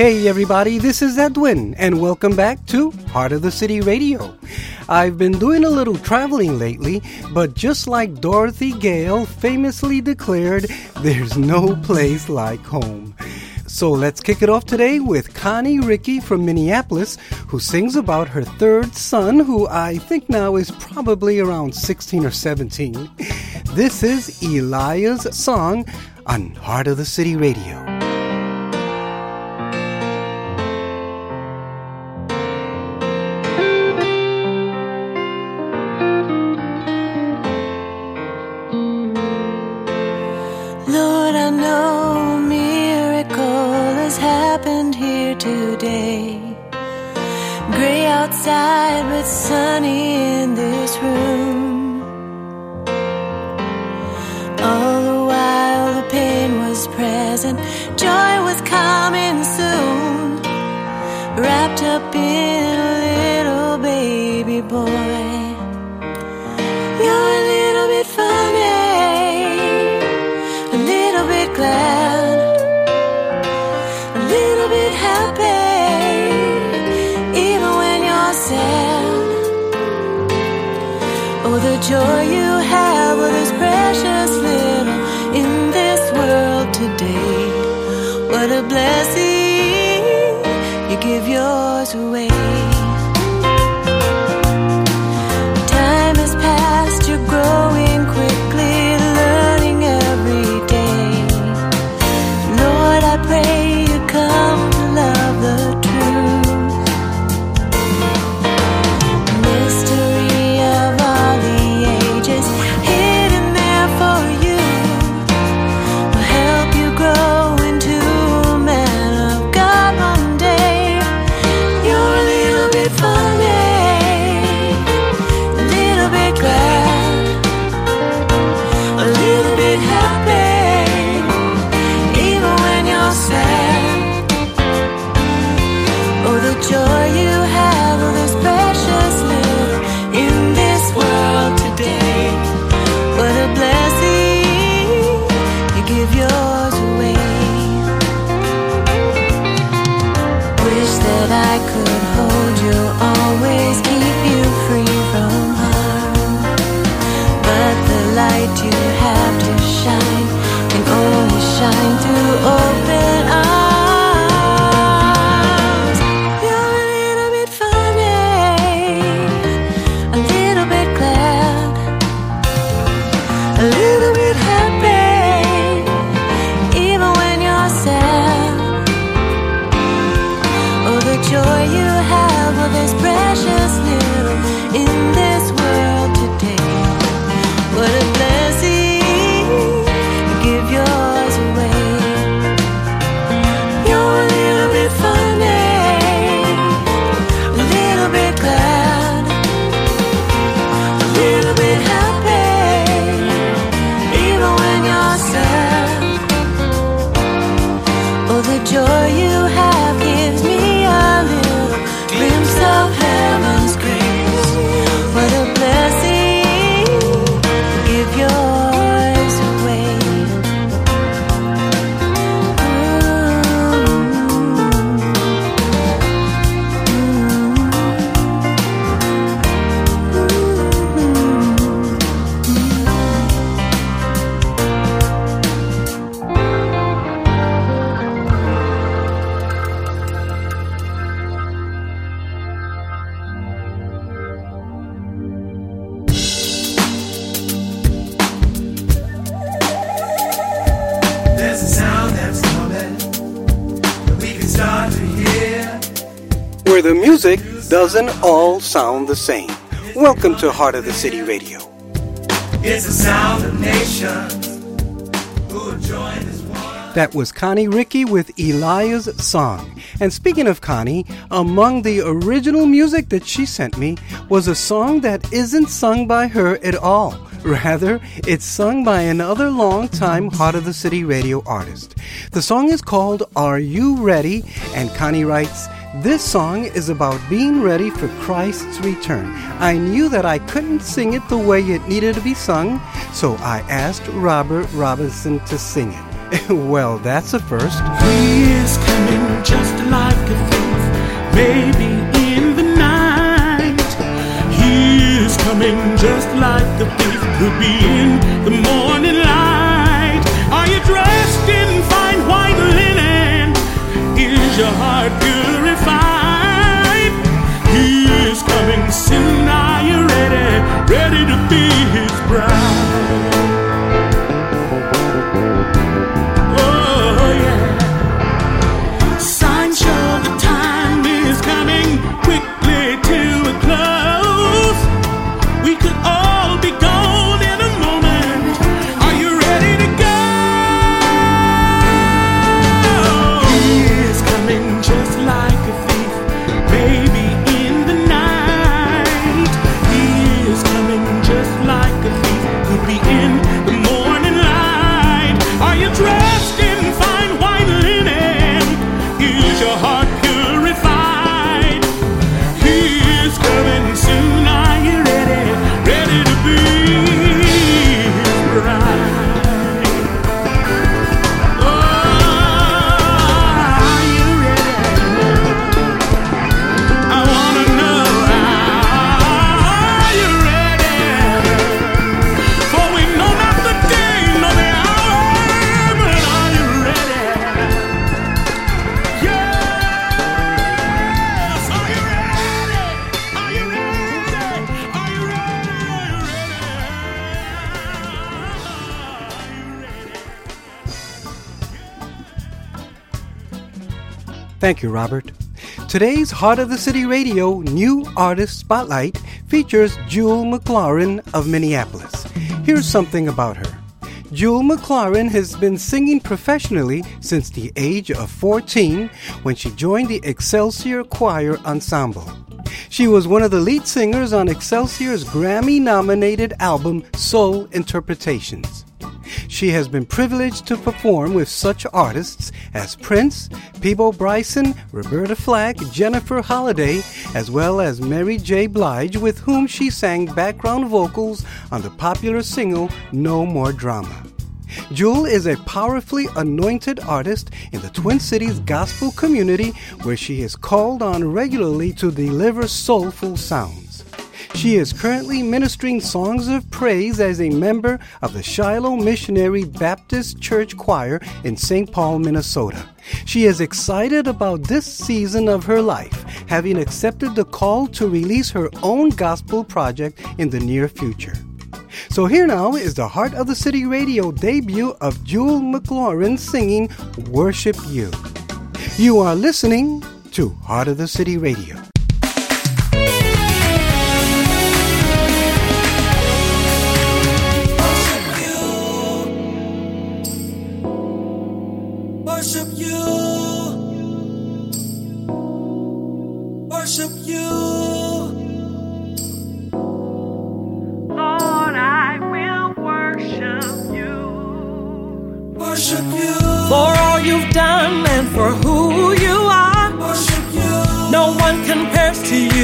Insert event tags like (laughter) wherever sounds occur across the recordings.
Hey everybody, this is Edwin, and welcome back to Heart of the City Radio. I've been doing a little traveling lately, but just like Dorothy Gale famously declared, there's no place like home. So let's kick it off today with Connie Ricky from Minneapolis, who sings about her third son, who I think now is probably around 16 or 17. This is Eliah's song on Heart of the City Radio. Outside but sunny joy you have with this precious little in this world today. What a blessing you give yours away. joy you have of this precious little in this world. Doesn't all sound the same. Welcome to Heart of the City Radio. It's the sound of nations That was Connie Ricky with Eliah's song. And speaking of Connie, among the original music that she sent me was a song that isn't sung by her at all. Rather, it's sung by another long-time Heart of the City radio artist. The song is called Are You Ready? And Connie writes, this song is about being ready for Christ's return. I knew that I couldn't sing it the way it needed to be sung, so I asked Robert Robinson to sing it. (laughs) well, that's a first. He is coming just like a thief, maybe in the night. He is coming just like a thief, could be in the morning your heart purified? He is coming soon. Are you ready? Ready to be his bride? Thank you, Robert. Today's Heart of the City Radio New Artist Spotlight features Jewel McLaurin of Minneapolis. Here's something about her. Jewel McLaurin has been singing professionally since the age of 14 when she joined the Excelsior Choir Ensemble. She was one of the lead singers on Excelsior's Grammy nominated album Soul Interpretations. She has been privileged to perform with such artists as Prince, Peabo Bryson, Roberta Flack, Jennifer Holliday, as well as Mary J. Blige, with whom she sang background vocals on the popular single No More Drama. Jewel is a powerfully anointed artist in the Twin Cities gospel community where she is called on regularly to deliver soulful sounds. She is currently ministering songs of praise as a member of the Shiloh Missionary Baptist Church Choir in St. Paul, Minnesota. She is excited about this season of her life, having accepted the call to release her own gospel project in the near future. So here now is the Heart of the City radio debut of Jewel McLaurin singing Worship You. You are listening to Heart of the City Radio. You. Worship you. Lord, I will worship you. Worship you. For all you've done and for who you are. Worship you. No one compares to you.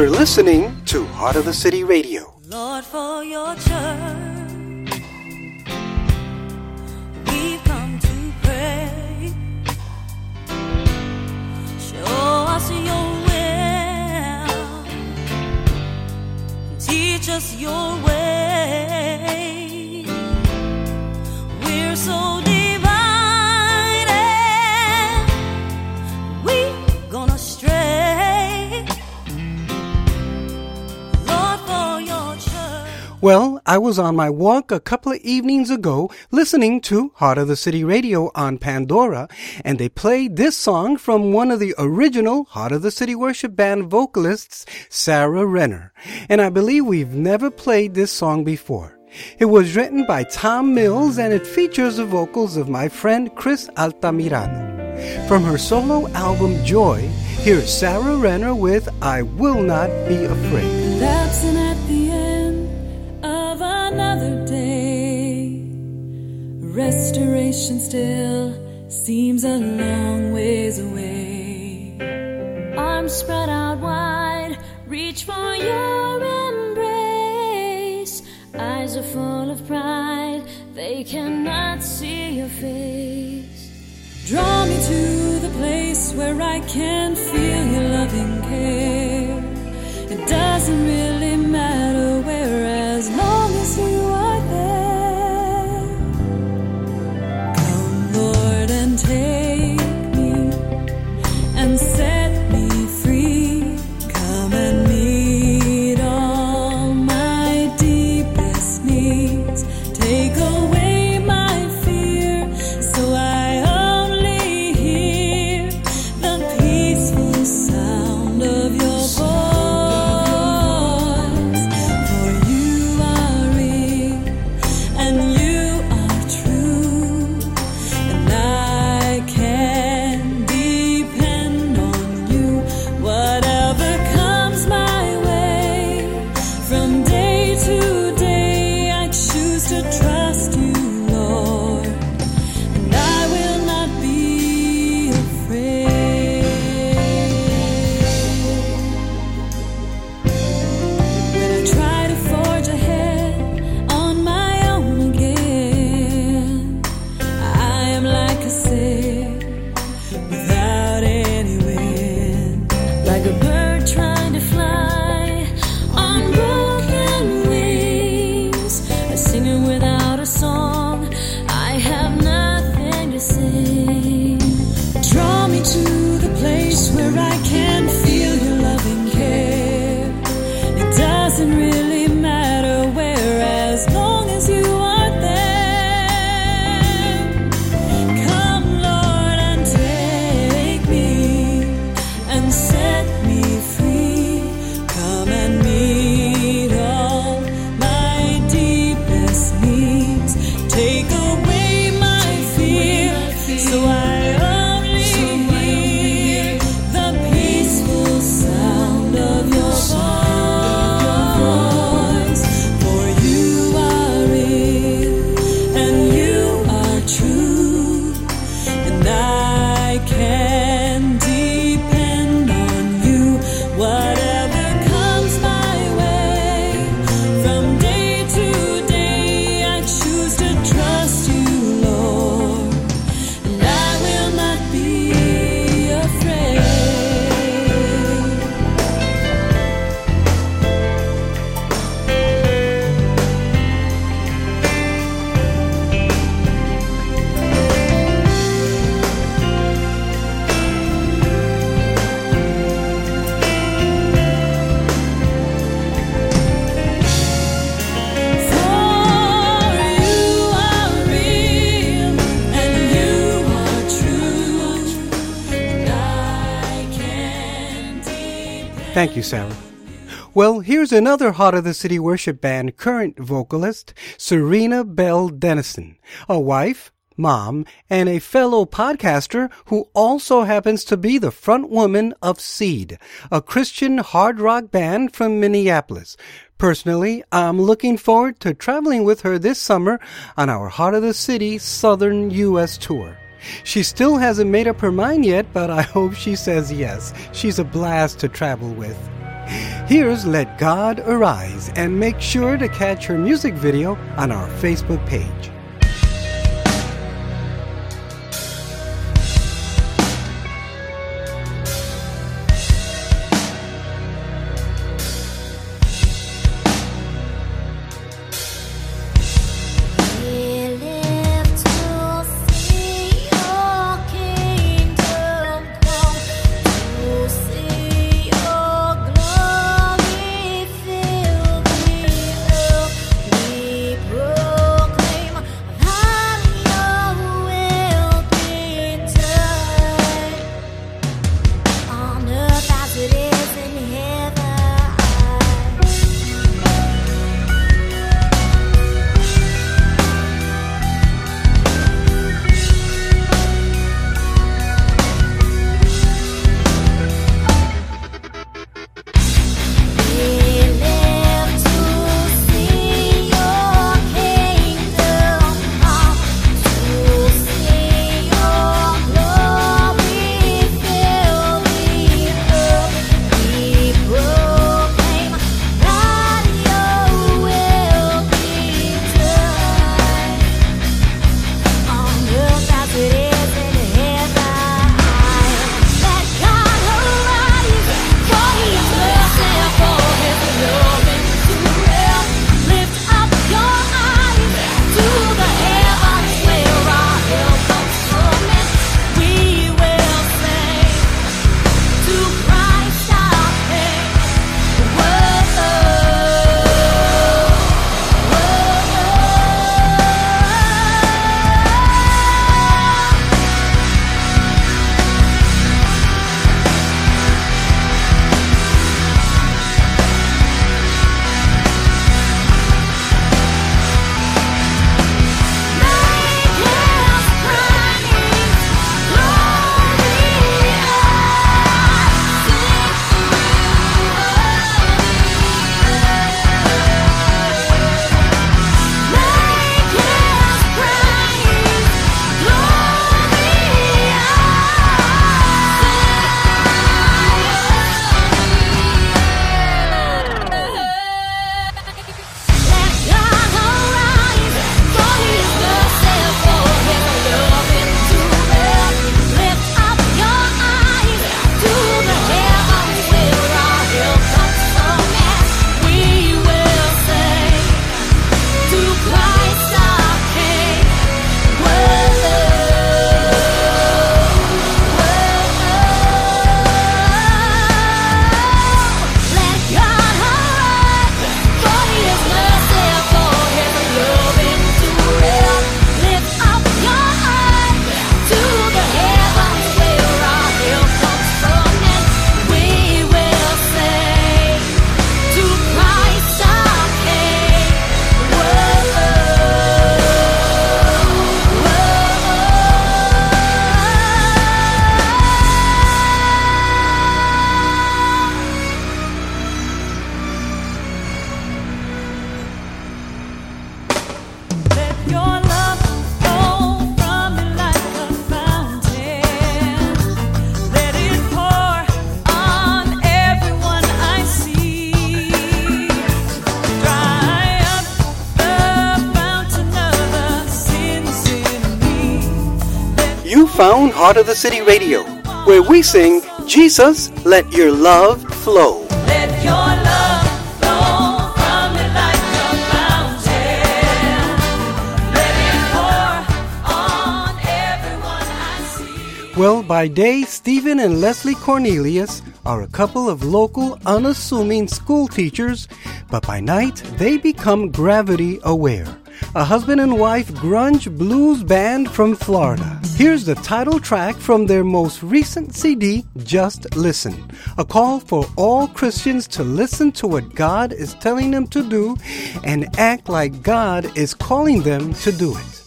You're listening to Heart of the City Radio. Lord, for your church, we've come to pray. Show us your will, teach us your way. Well, I was on my walk a couple of evenings ago listening to Heart of the City Radio on Pandora, and they played this song from one of the original Heart of the City Worship Band vocalists, Sarah Renner. And I believe we've never played this song before. It was written by Tom Mills and it features the vocals of my friend Chris Altamirano. From her solo album Joy, here's Sarah Renner with I Will Not Be Afraid. Another day. Restoration still seems a long ways away. Arms spread out wide, reach for your embrace. Eyes are full of pride, they cannot see your face. Draw me to the place where I can feel your loving care. It doesn't really Thank you, Sarah. Well, here's another Heart of the City Worship Band current vocalist, Serena Bell Dennison, a wife, mom, and a fellow podcaster who also happens to be the front woman of Seed, a Christian hard rock band from Minneapolis. Personally, I'm looking forward to traveling with her this summer on our Heart of the City Southern U.S. tour. She still hasn't made up her mind yet, but I hope she says yes. She's a blast to travel with. Here's Let God Arise, and make sure to catch her music video on our Facebook page. Me. Heart of the City Radio, where we sing, Jesus, let your love flow. Let your love flow from me like a fountain. Let it pour on everyone I see. Well, by day, Stephen and Leslie Cornelius are a couple of local, unassuming school teachers, but by night, they become gravity aware. A husband and wife grunge blues band from Florida. Here's the title track from their most recent CD, Just Listen. A call for all Christians to listen to what God is telling them to do and act like God is calling them to do it.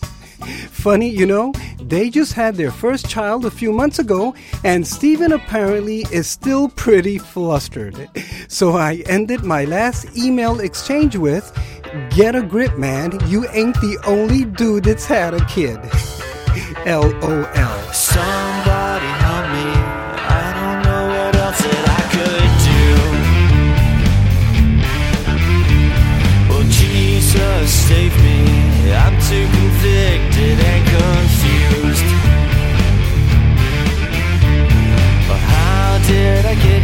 Funny, you know, they just had their first child a few months ago, and Steven apparently is still pretty flustered. So I ended my last email exchange with Get a grip, man. You ain't the only dude that's had a kid. (laughs) LOL. Somebody did I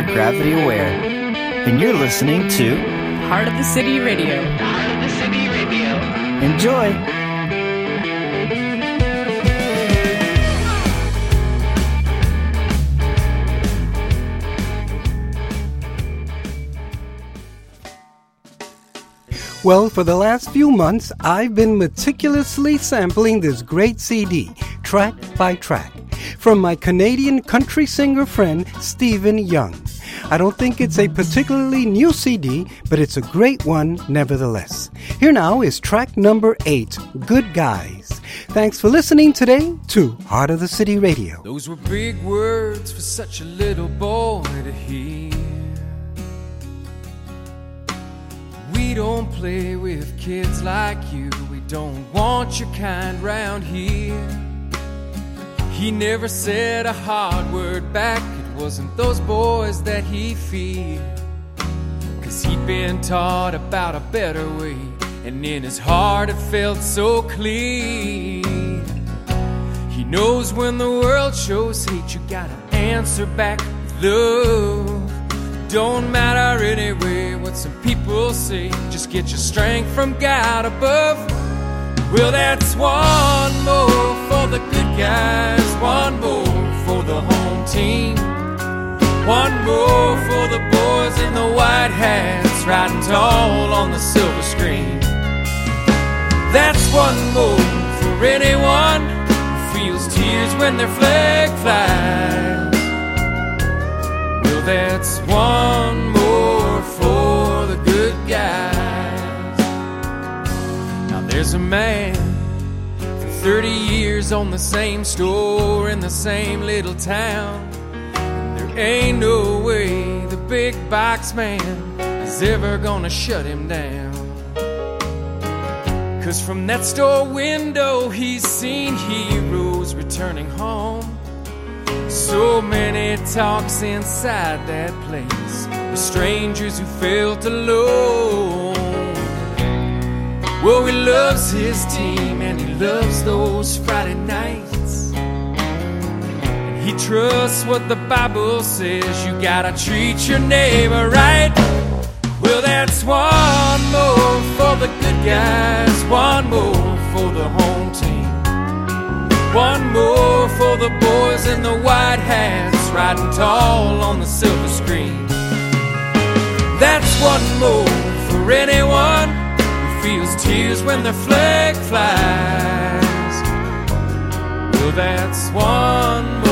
are Gravity Aware. And you're listening to Heart of the City Radio. Enjoy! Well, for the last few months, I've been meticulously sampling this great CD, track by track, from my Canadian country singer friend, Stephen Young. I don't think it's a particularly new CD, but it's a great one nevertheless. Here now is track number eight, Good Guys. Thanks for listening today to Heart of the City Radio. Those were big words for such a little boy to hear. We don't play with kids like you. We don't want your kind round here. He never said a hard word back. Wasn't those boys that he feared. Cause he'd been taught about a better way. And in his heart it felt so clean. He knows when the world shows hate, you gotta answer back with love. Don't matter anyway what some people say, just get your strength from God above. Well, that's one more for the good guys, one more for the home team. One more for the boys in the white hats riding tall on the silver screen. That's one more for anyone who feels tears when their flag flies. Well, that's one more for the good guys. Now there's a man for 30 years on the same store in the same little town. Ain't no way the big box man is ever gonna shut him down. Cause from that store window, he's seen heroes returning home. So many talks inside that place with strangers who felt alone. Well, he loves his team and he loves those Friday nights. He trusts what the Bible says you gotta treat your neighbor right. Well, that's one more for the good guys, one more for the home team. One more for the boys in the white hats riding tall on the silver screen. That's one more for anyone who feels tears when their flag flies. Well, that's one more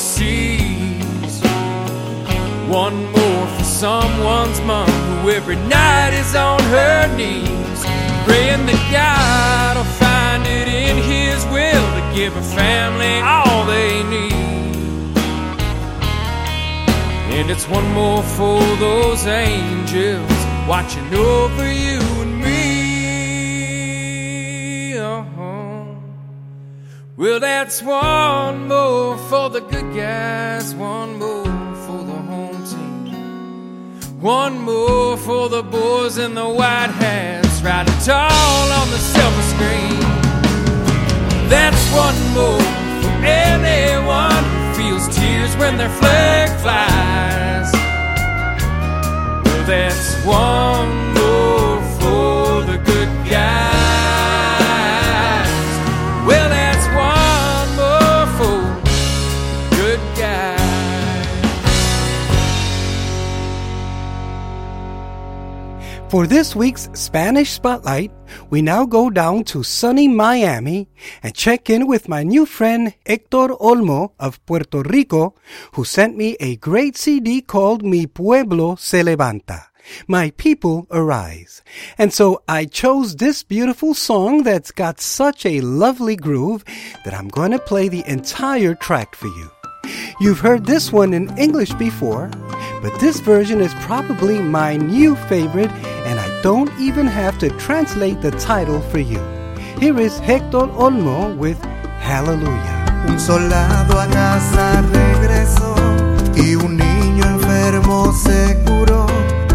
overseas. One more for someone's mom who every night is on her knees, praying that God will find it in His will to give her family all they need. And it's one more for those angels watching over you Well, that's one more for the good guys, one more for the home team, one more for the boys in the white hats riding tall on the silver screen. That's one more for anyone who feels tears when their flag flies. Well, that's one more For this week's Spanish Spotlight, we now go down to sunny Miami and check in with my new friend Hector Olmo of Puerto Rico, who sent me a great CD called Mi Pueblo Se Levanta. My people arise. And so I chose this beautiful song that's got such a lovely groove that I'm going to play the entire track for you. You've heard this one in English before, but this version is probably my new favorite, don't even have to translate the title for you. Here is Hector Olmo with Hallelujah. Un soldado a casa regresó y un niño enfermo se curó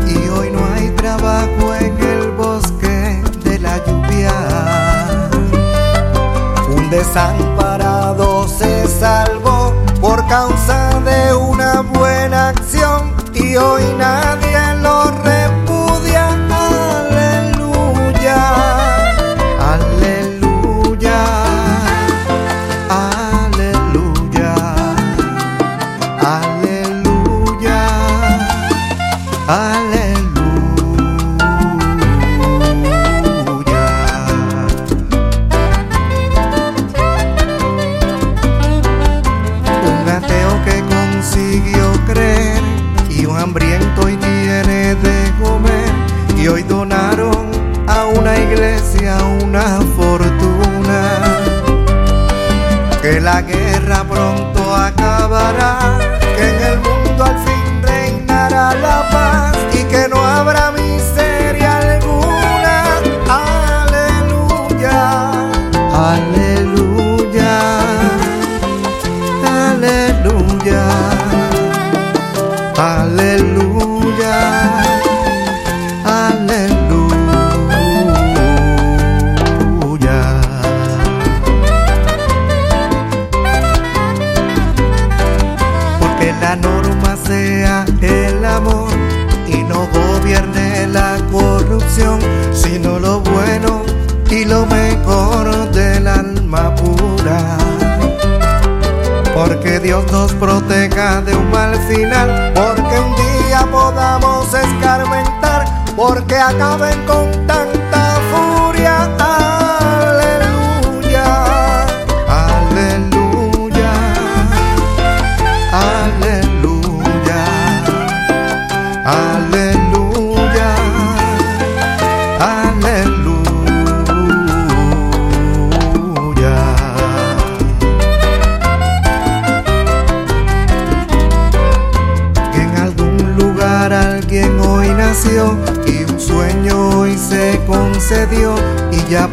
y hoy no hay trabajo en el bosque de la lluvia. Un desamparado se salvó por causa de una buena acción y hoy nadie tierra. Dios nos proteja de un mal final, porque un día podamos escarmentar, porque acaben con tanta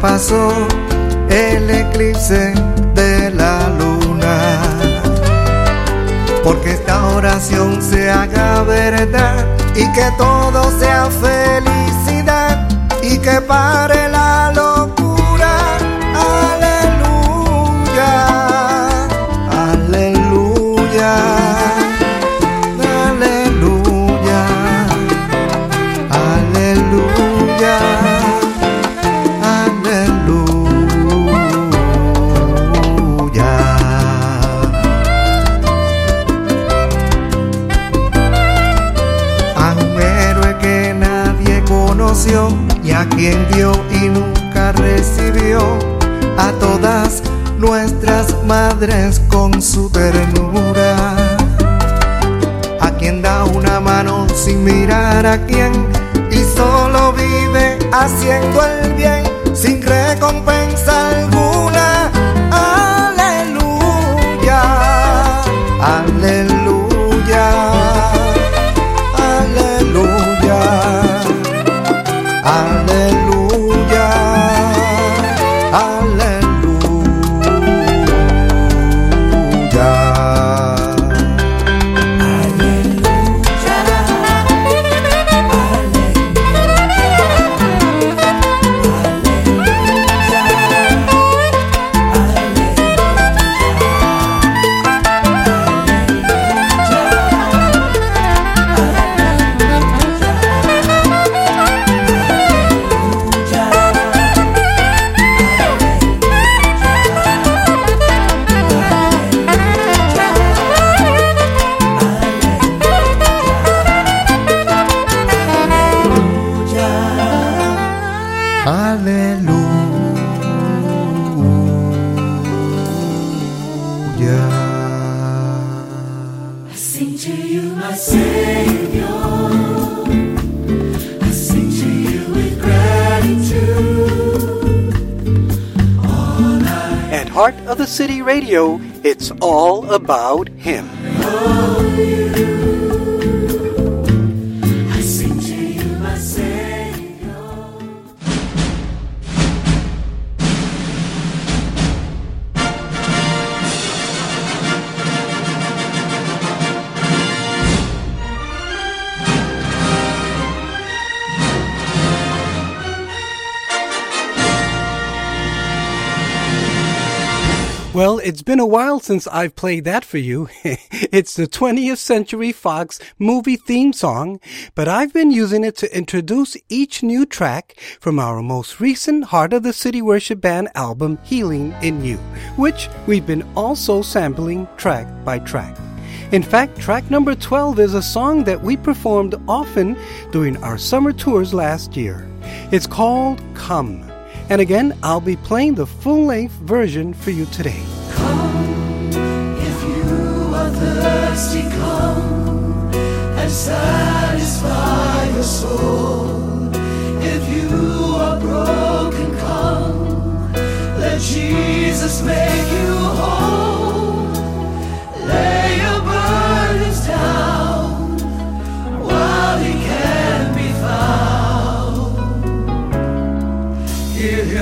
pasó el eclipse de la luna. Porque esta oración se haga verdad y que todo sea felicidad y que pare a quien dio y nunca recibió, a todas nuestras madres con su ternura, a quien da una mano sin mirar a quién y solo vive haciendo el bien sin recompensa alguna. The City Radio, it's all about Him. It's been a while since I've played that for you. (laughs) it's the 20th Century Fox movie theme song, but I've been using it to introduce each new track from our most recent Heart of the City Worship Band album, Healing in You, which we've been also sampling track by track. In fact, track number 12 is a song that we performed often during our summer tours last year. It's called Come. And again, I'll be playing the full length version for you today. If you are thirsty, come and satisfy your soul. If you are broken, come. Let Jesus make you whole.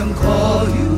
Call you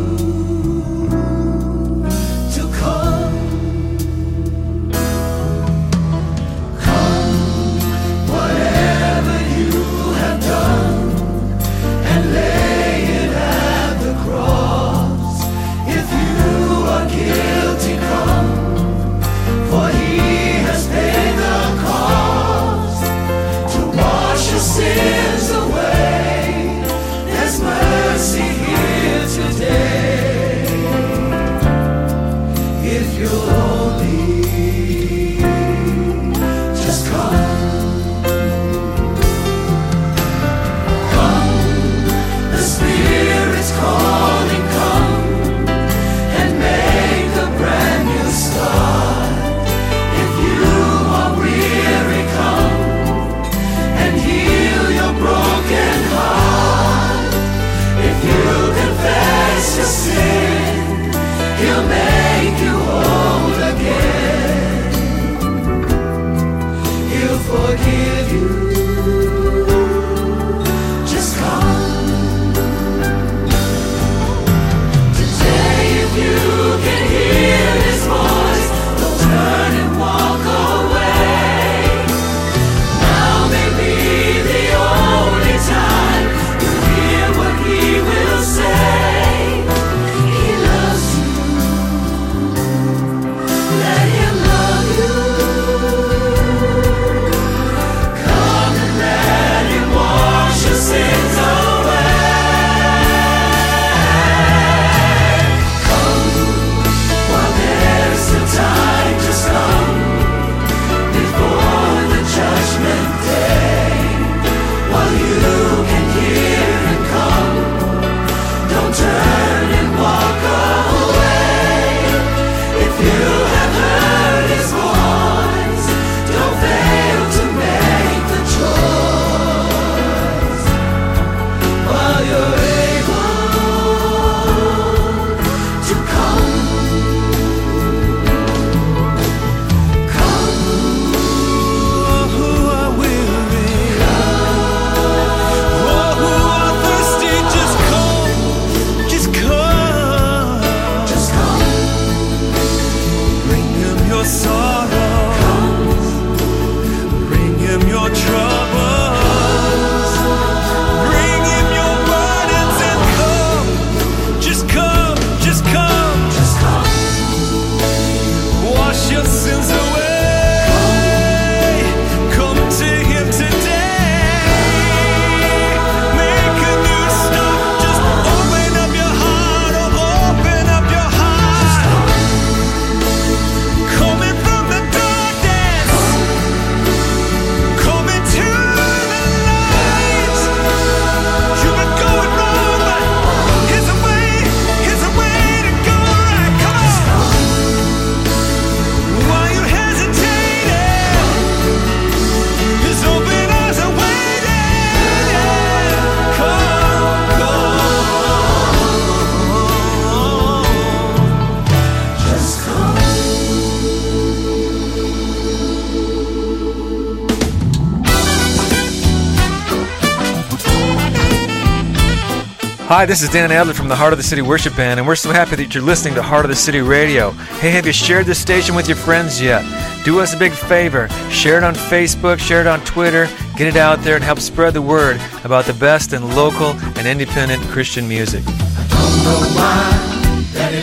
Hi, this is Dan Adler from the Heart of the City Worship Band, and we're so happy that you're listening to Heart of the City Radio. Hey, have you shared this station with your friends yet? Do us a big favor. Share it on Facebook, share it on Twitter, get it out there and help spread the word about the best in local and independent Christian music. Don't know why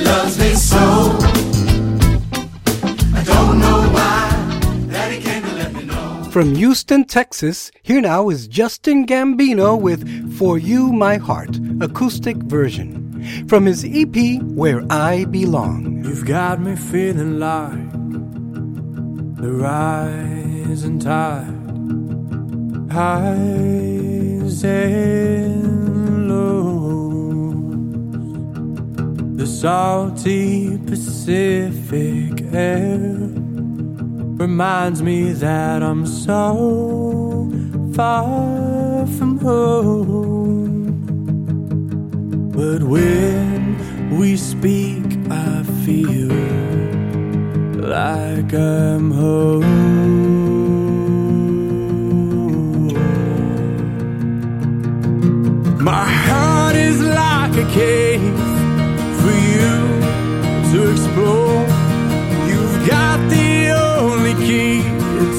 loves me so. I don't know From Houston, Texas, here now is Justin Gambino with For You My Heart, acoustic version. From his EP, Where I Belong. You've got me feeling like the rising tide, highs and lows, the salty Pacific air reminds me that I'm so far from home. But when we speak, I feel like I'm home. My heart is like a cave for you to explore.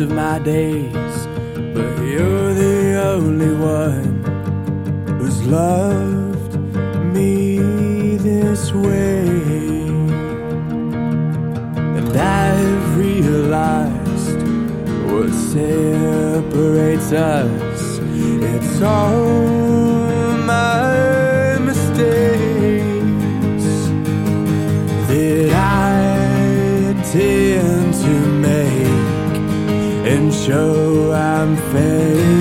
of my days, but you're the only one who's loved me this way. And I've realized what separates us. It's all show I'm fake.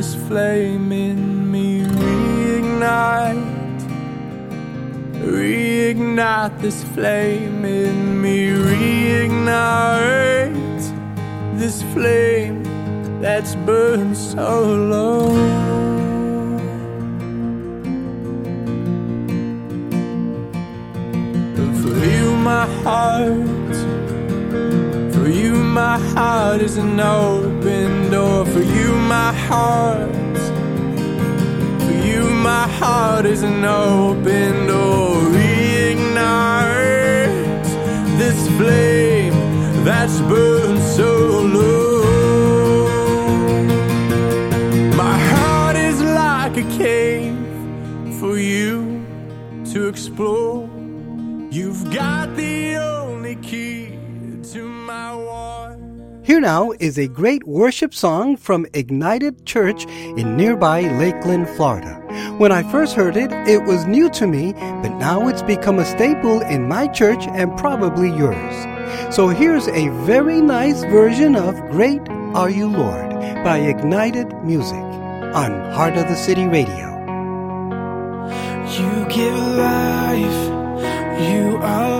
This flame in me. Reignite, reignite this flame in me. Reignite this flame that's burned so low. For you, my heart, for you, my heart is an open door. For you, my heart, for you, my heart is an open door. Reignite this flame that's burned so low. My heart is like a cave for you to explore. Here now is a great worship song from Ignited Church in nearby Lakeland, Florida. When I first heard it, it was new to me, but now it's become a staple in my church and probably yours. So here's a very nice version of Great Are You Lord by Ignited Music on Heart of the City Radio. You give life, you are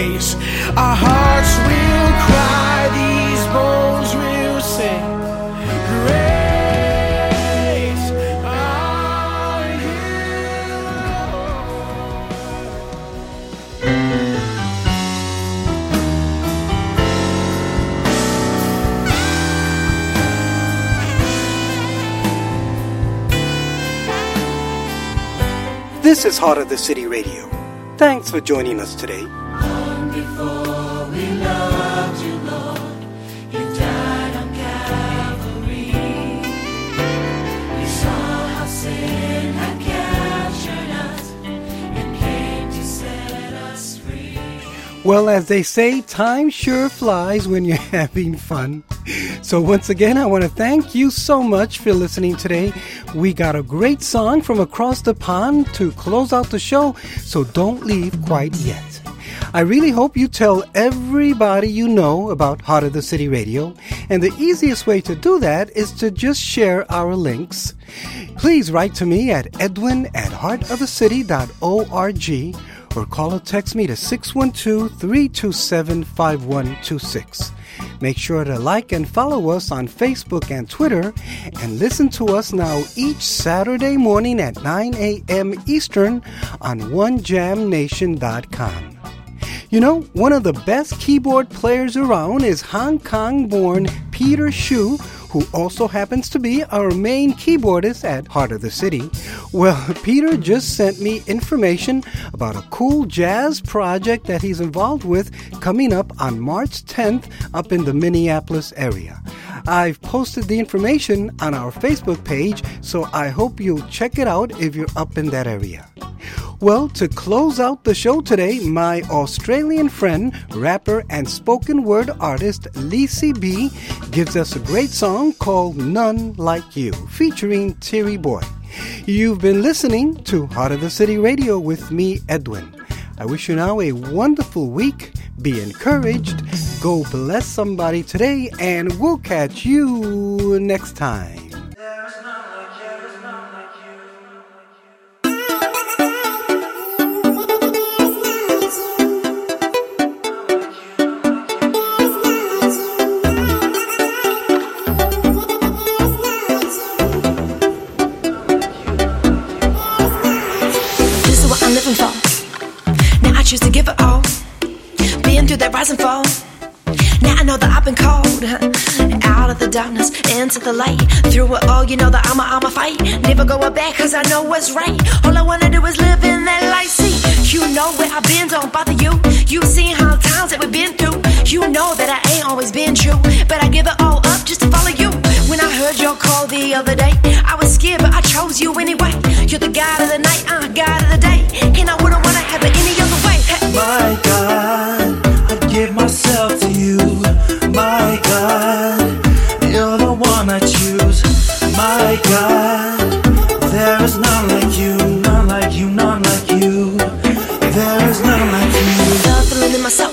Praise. Our hearts will cry, these bones will sing. Great are This is Heart of the City Radio. Thanks for joining us today. Well, as they say, time sure flies when you're (laughs) having fun. So, once again, I want to thank you so much for listening today. We got a great song from across the pond to close out the show, so don't leave quite yet. I really hope you tell everybody you know about Heart of the City Radio, and the easiest way to do that is to just share our links. Please write to me at edwin at heartofthecity.org or call or text me to 612 327 5126. Make sure to like and follow us on Facebook and Twitter, and listen to us now each Saturday morning at 9 a.m. Eastern on OneJamNation.com. You know, one of the best keyboard players around is Hong Kong born Peter Shu, who also happens to be our main keyboardist at Heart of the City. Well, (laughs) Peter just sent me information about a cool jazz project that he's involved with coming up on March 10th up in the Minneapolis area. I've posted the information on our Facebook page, so I hope you'll check it out if you're up in that area. Well, to close out the show today, my Australian friend, rapper, and spoken word artist Lacey B gives us a great song called None Like You, featuring Terry Boy. You've been listening to Heart of the City Radio with me, Edwin. I wish you now a wonderful week. Be encouraged. Go bless somebody today, and we'll catch you next time. This is what I'm living for. Now I choose to give it all. Through that rise and fall. Now I know that I've been called out of the darkness into the light. Through it all, you know that I'ma, I'ma fight. Never go back, cause I know what's right. All I wanna do is live in that light. See, you know where I've been, don't bother you. You've seen how the times that we've been through. You know that I ain't always been true. But I give it all up just to follow you. When I heard your call the other day, I was scared, but I chose you anyway. You're the God of the night, uh, God of the day. And I wouldn't wanna have it any other way. Myself to you. My God, you're the one I choose. My God, there is none like you, none like you, none like you. There is none like you. Love feeling in my soul.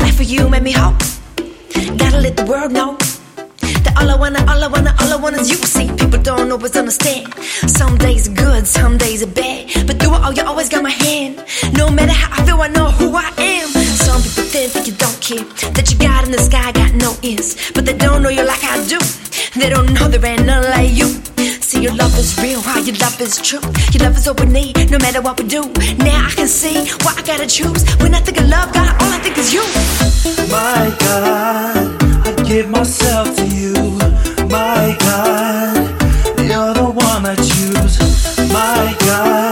Life for you made me whole. Gotta let the world know. All I wanna, all I wanna, all I want is you. See, people don't always understand. Some days are good, some days are bad. But through it all, you always got my hand. No matter how I feel, I know who I am. Some people think that you don't care. That you got in the sky got no ears. But they don't know you like I do. They don't know there ain't none like you. See, your love is real, how your love is true. Your love is all we need, no matter what we do. Now I can see why I gotta choose. When I think of love, God, all I think is you. My God, I give myself to you. My God, you're the one I choose. My God,